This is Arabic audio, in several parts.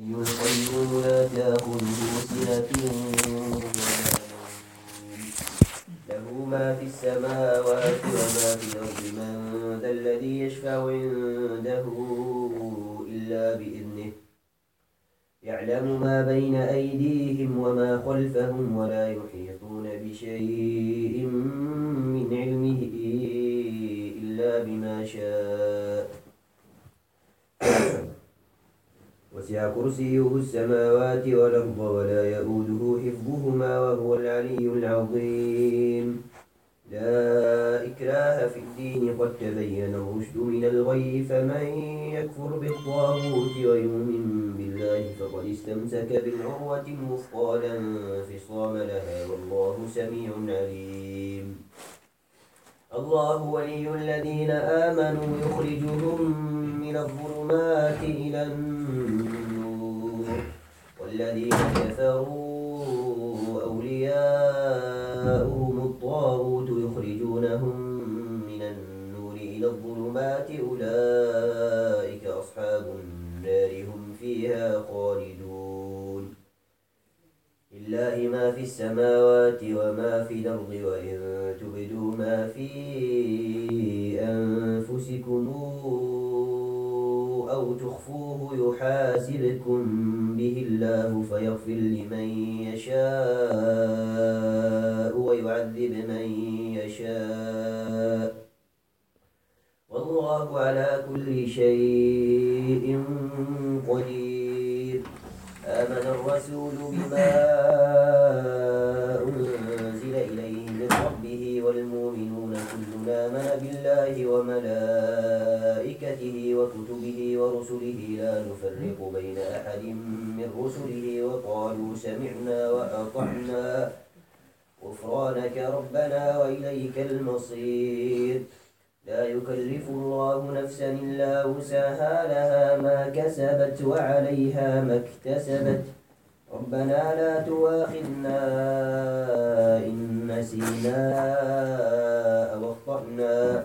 حي القيوم لا تأخذه سنة له ما في السماوات وما في الأرض من ذا الذي يشفع عنده إلا بإذنه. يعلم ما بين أيديهم وما خلفهم ولا يحيطون بشيء من علمه إلا بما شاء. كرسيه السماوات والأرض ولا يؤوده حفظهما وهو العلي العظيم. لا إكراه في الدين قد تبين الرشد من الغي فمن يكفر بالطاغوت ويؤمن بالله فقد استمسك بالعروة الوثقى لا انفصام لها والله سميع عليم. الله ولي الذين آمنوا يخرجهم من الظلمات إلى النور والذين كفروا أولياؤهم الطاغوت يخرجونهم من النور إلى الظلمات أولئك أصحاب النار هم فيها خالدون لله ما في السماوات وما في الأرض وإن تبدوا ما في أو تخفوه يحاسبكم به الله فيغفر لمن يشاء ويعذب من يشاء. والله على كل شيء قدير. آمن الرسول بما أنزل إليه من ربه والمؤمنون كل آمن بالله وملائكته وكتبه نفرق بين أحد من رسله وقالوا سمعنا وأطعنا. غفرانك ربنا وإليك المصير. لا يكلف الله نفسا إلا وسعها لها ما كسبت وعليها ما اكتسبت. ربنا لا تواخذنا إن نسينا أو أخطأنا.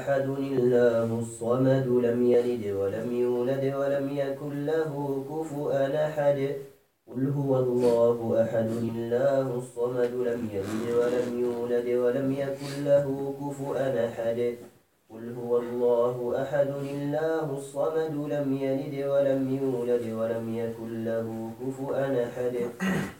أحد الله الصمد لم يلد ولم يولد ولم يكن له كفؤا أحد. قل هو الله أحد الله الصمد لم يلد ولم يولد ولم يكن له كفؤا أحد. قل هو الله أحد الله الصمد لم يلد ولم يولد ولم يكن له كفؤا أحد.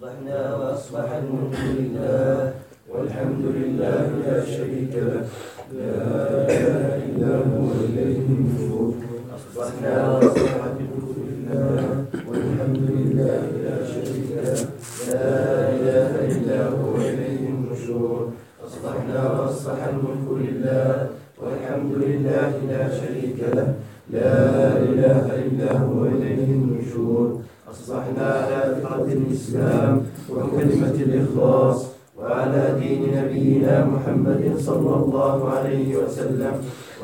أصبحنا وأصبح الملك لله والحمد لله لا شريك له. لا إله إلا هو إليه النشور أصبحنا وأصبحت الملك لله والحمد لله لا شريك له لا إله إلا هو إليه النشور أصبحنا وأصبح الملك لله والحمد لله لا شريك له لا إله إلا هو إليه النشور أصبحنا على فطرة الإسلام وكلمة الإخلاص وعلى دين نبينا محمد صلى الله عليه وسلم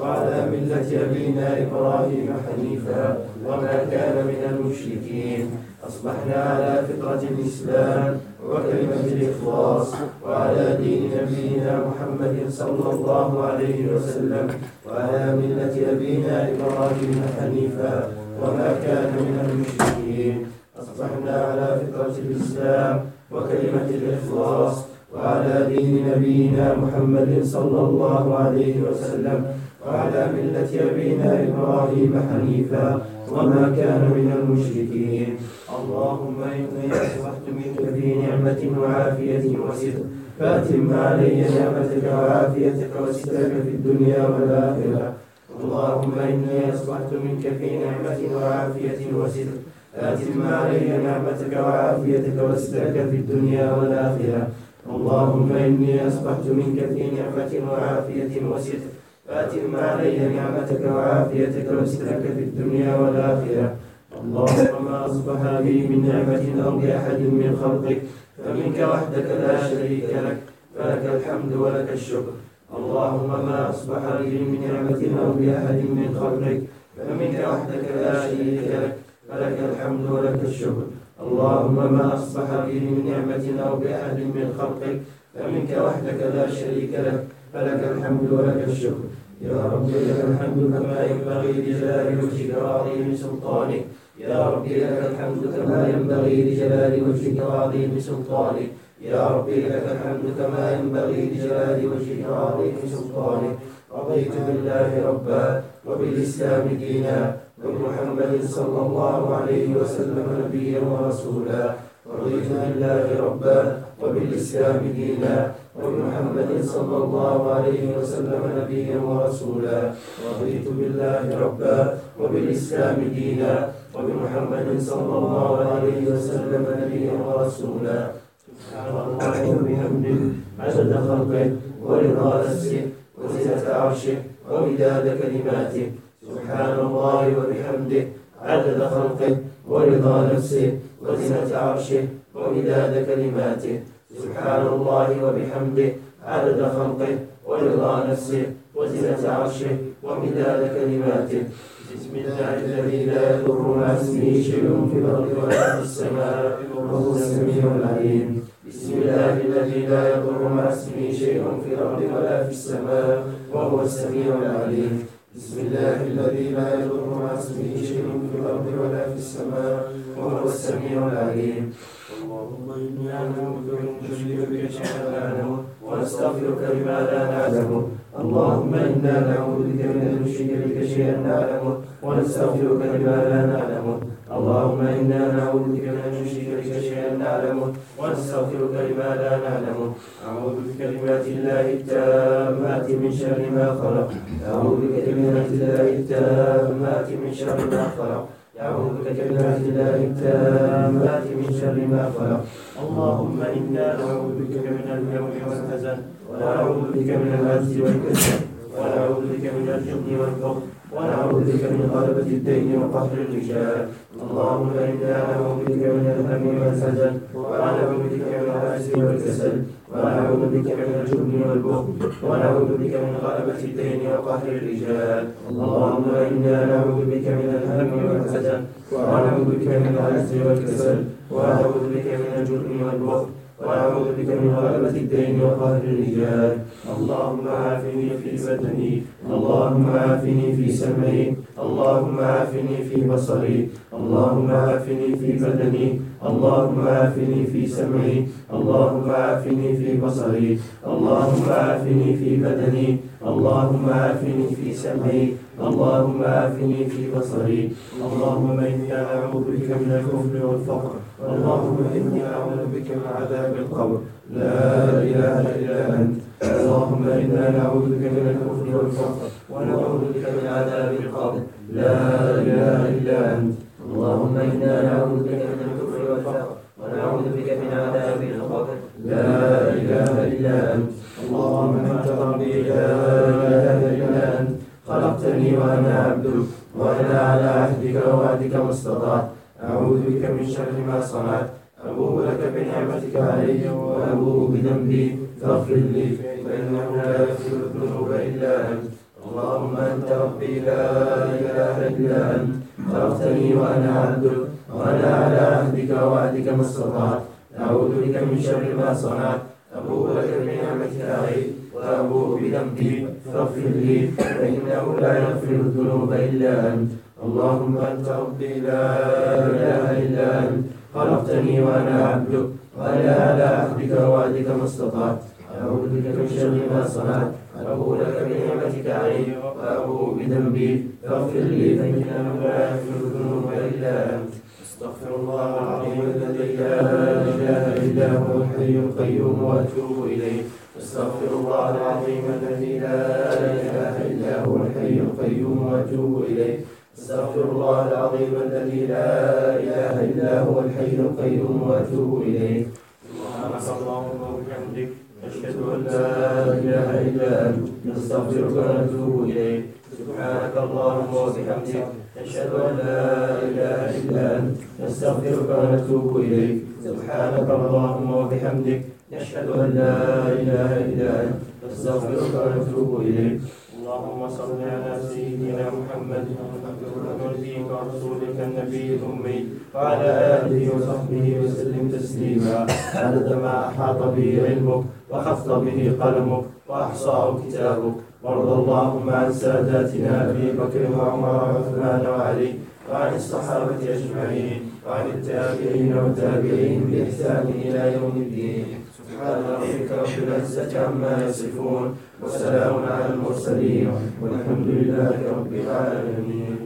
وعلى ملة أبينا إبراهيم حنيفا وما كان من المشركين. أصبحنا على فطرة الإسلام وكلمة الإخلاص وعلى دين نبينا محمد صلى الله عليه وسلم وعلى ملة أبينا إبراهيم حنيفا وما كان من المشركين. أصبحنا على فطرة الإسلام وكلمة الإخلاص وعلى دين نبينا محمد صلى الله عليه وسلم وعلى ملة أبينا إبراهيم حنيفا وما كان من المشركين. اللهم إني أصبحت منك في نعمة وعافية وستر فأتم علي نعمتك وعافيتك وسترك في الدنيا والآخرة. اللهم إني أصبحت منك في نعمة وعافية وستر أتم علي نعمتك وعافيتك وسترك في الدنيا والآخرة. اللهم إني أصبحت منك في نعمة وعافية وستر فأتم علي نعمتك وعافيتك وسترك في الدنيا والآخرة. اللهم ما أصبح بي من نعمة أو بأحد من خلقك. فمنك وحدك لا شريك لك. فلك الحمد ولك الشكر. اللهم ما أصبح بي من نعمة أو بأحد من خلقك. فمنك وحدك لا شريك لك. فلك الحمد ولك الشكر. اللهم ما أصبح بي من نعمة أو بأحد من خلقك فمنك وحدك لا شريك لك فلك الحمد ولك الشكر. يا رب لك الحمد كما ينبغي لجلال وجهك وعظيم سلطانك. يا رب لك الحمد كما ينبغي لجلال وجهك وعظيم سلطانك. يا رب لك الحمد كما ينبغي لجلال وجهك وعظيم سلطانك. رضيت بالله ربا وبالإسلام دينا. وبمحمد صلى الله عليه وسلم نبيا ورسولا رضيت بالله ربا وبالإسلام دينا وبمحمد صلى الله عليه وسلم نبيا ورسولا رضيت بالله ربا وبالإسلام دينا وبمحمد صلى الله عليه وسلم نبيا ورسولا. سبحان الله وبحمده عدد خلقه ورضا نفسه وزنة عرشه ومداد كلماته سبحان الله وبحمده عدد خلقه ورضا نفسه وزنة عرشه ومداد كلماته. سبحان الله وبحمده عدد خلقه ورضا نفسه وزنة عرشه ومداد كلماته. بسم الله الذي لا يضر مع اسمه شيء في الأرض ولا في السماء وهو السميع العليم. بسم الله الذي لا يضر مع اسمه شيء في الأرض ولا في السماء وهو السميع العليم. بسم الله الذي لا يضر مع اسمه شيء في الأرض ولا في السماء وهو السميع العليم. اللهم أنا نعوذ بك من بك شيئا لا نعلمه ونستغفرك بما لا نعلمه اللهم إنا نعوذ بك من ان نشرك بك شيئا نعلمه ونستغفرك بما لا نعلمه اللهم إنا نعوذ بك من ان نشرك بك شيئا نعلمه ونستغفرك بما لا نعلمه. أعوذ بكلمات الله التامات من شر ما خلق. أعوذ بكلمات الله التامات من شر ما خلق. أعوذ بكلمات الله التامات من شر ما خلق. اللهم إنا نعوذ بك من الهم والحزن ونعوذ بك من العجز والكسل ونعوذ بك من الجبن والبخل ونعوذ بك من غلبة الدين وقهر الرجال. اللهم إنا نعوذ بك من الهم والحزن ونعوذ بك من العجز والكسل ونعوذ بك من الجبن والبخل ونعوذ بك من غلبة الدين وقهر الرجال. اللهم إنا نعوذ بك من الهم والحزن ونعوذ بك من العجز والكسل ونعوذ بك من الجبن والبخل. ونعوذ بك من غلبة الدين وقهر الرجال. اللهم عافني في بدني. اللهم عافني في سمعي. اللهم عافني في بصري. اللهم عافني في بدني. اللهم عافني في سمعي. اللهم عافني في بصري. اللهم عافني في بدني. اللهم عافني في سمعي. اللهم عافني في بصري. اللهم إني أعوذ بك من الكفر والفقر. اللهم إني أعوذ بك من عذاب القبر. لا إله إلا أنت. اللهم إنا نعوذ بك من الكفر والفقر. ونعوذ بك من عذاب القبر. لا إله إلا أنت. اللهم إنا نعوذ بك من الكفر والفقر. ونعوذ بك من عذاب القبر. لا إله إلا أنت. أنت ربي لا إله إلا أنت. خلقتني وأنا عبدك وأنا على عهدك ووعدك ما استطعت. أعوذ بك من شر ما صنعت. أبوء لك بنعمتك علي وأبوء بذنبي فاغفر لي فإنه لا يغفر الذنوب إلا أنت. اللهم أنت ربي لا إله إلا أنت. خلقتني وأنا عبدك وأنا على عهدك ووعدك ما استطعت. أعوذ بك من شر ما صنعت. أبوء لك بنعمتك علي وأبوء بذنبي. فاغفر لي فإنه لا يغفر الذنوب إلا أنت. استغفر الله العظيم الذي لا إله إلا هو الحي القيوم وأتوب إليه. استغفر الله العظيم الذي لا إله إلا هو الحي القيوم وأتوب إليه. استغفر الله العظيم الذي لا إله إلا هو الحي القيوم وأتوب إليه. اللهم وبحمدك أشهد أن لا إله إلا أنت. نستغفرك ونتوب إليك. سبحانك اللهم وبحمدك. أشهد أن لا إله إلا أنت. نستغفرك ونتوب إليك. سبحانك اللهم وبحمدك. نشهد أن لا إله إلا أنت. نستغفرك ونتوب إليك. اللهم صل على سيدنا محمد. نبيك ورسولك النبي الأمي. وعلى آله وصحبه وسلم تسليما. عدد ما أحاط به علمك وخط به قلمك وأحصاه كتابك. وارض اللهم عن ساداتنا أبي بكر وعمر وعثمان وعلي وعن الصحابة أجمعين وعن التابعين والتابعين بإحسان إلى يوم الدين. سبحان ربك رب العزة عما يصفون وسلام على المرسلين والحمد لله رب العالمين.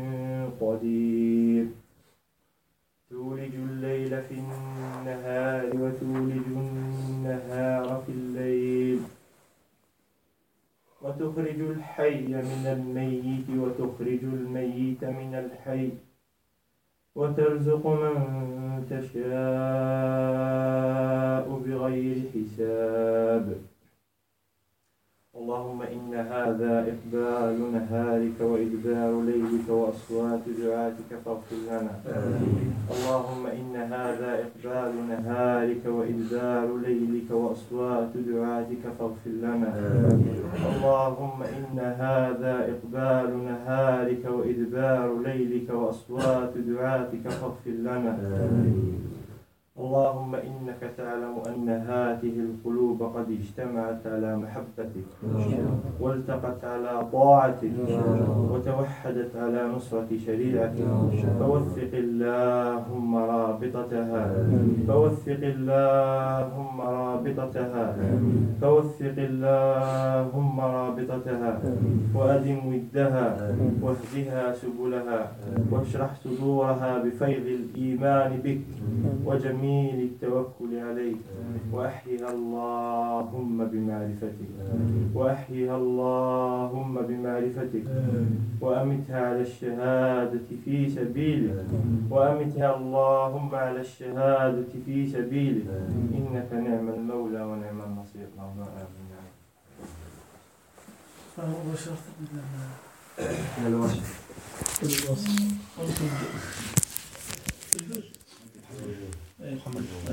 الحي من الميت وتخرج الميت من الحي وترزق من تشاء بغير حساب. اللهم إن هذا إقبال نهارك وإدبار ليلك وأصوات دعاتك فاغفر لنا. اللهم إن هذا إقبال نهارك وإدبار ليلك وأصوات دعاتك فاغفر لنا. اللهم إن هذا إقبال نهارك وإدبار ليلك وأصوات دعاتك فاغفر لنا. اللهم إنك تعلم أن هذه القلوب قد اجتمعت على محبتك. والتقت على طاعتك وتوحدت على نصرة شريعتك فوثق اللهم رابطتها. فوثق اللهم رابطتها. فوثق اللهم رابطتها. وأدم ودها. واهدها سبلها. واشرح صدورها بفيض الإيمان بك. وجميل التوكل عليك. وأحيها اللهم بمعرفتك. وأحيها اللهم اللهم بمعرفتك وأمتها على الشهادة في سبيلك. وأمتها اللهم على الشهادة في سبيلك. إنك نعم المولى ونعم النصير. اللهم آمين فهو من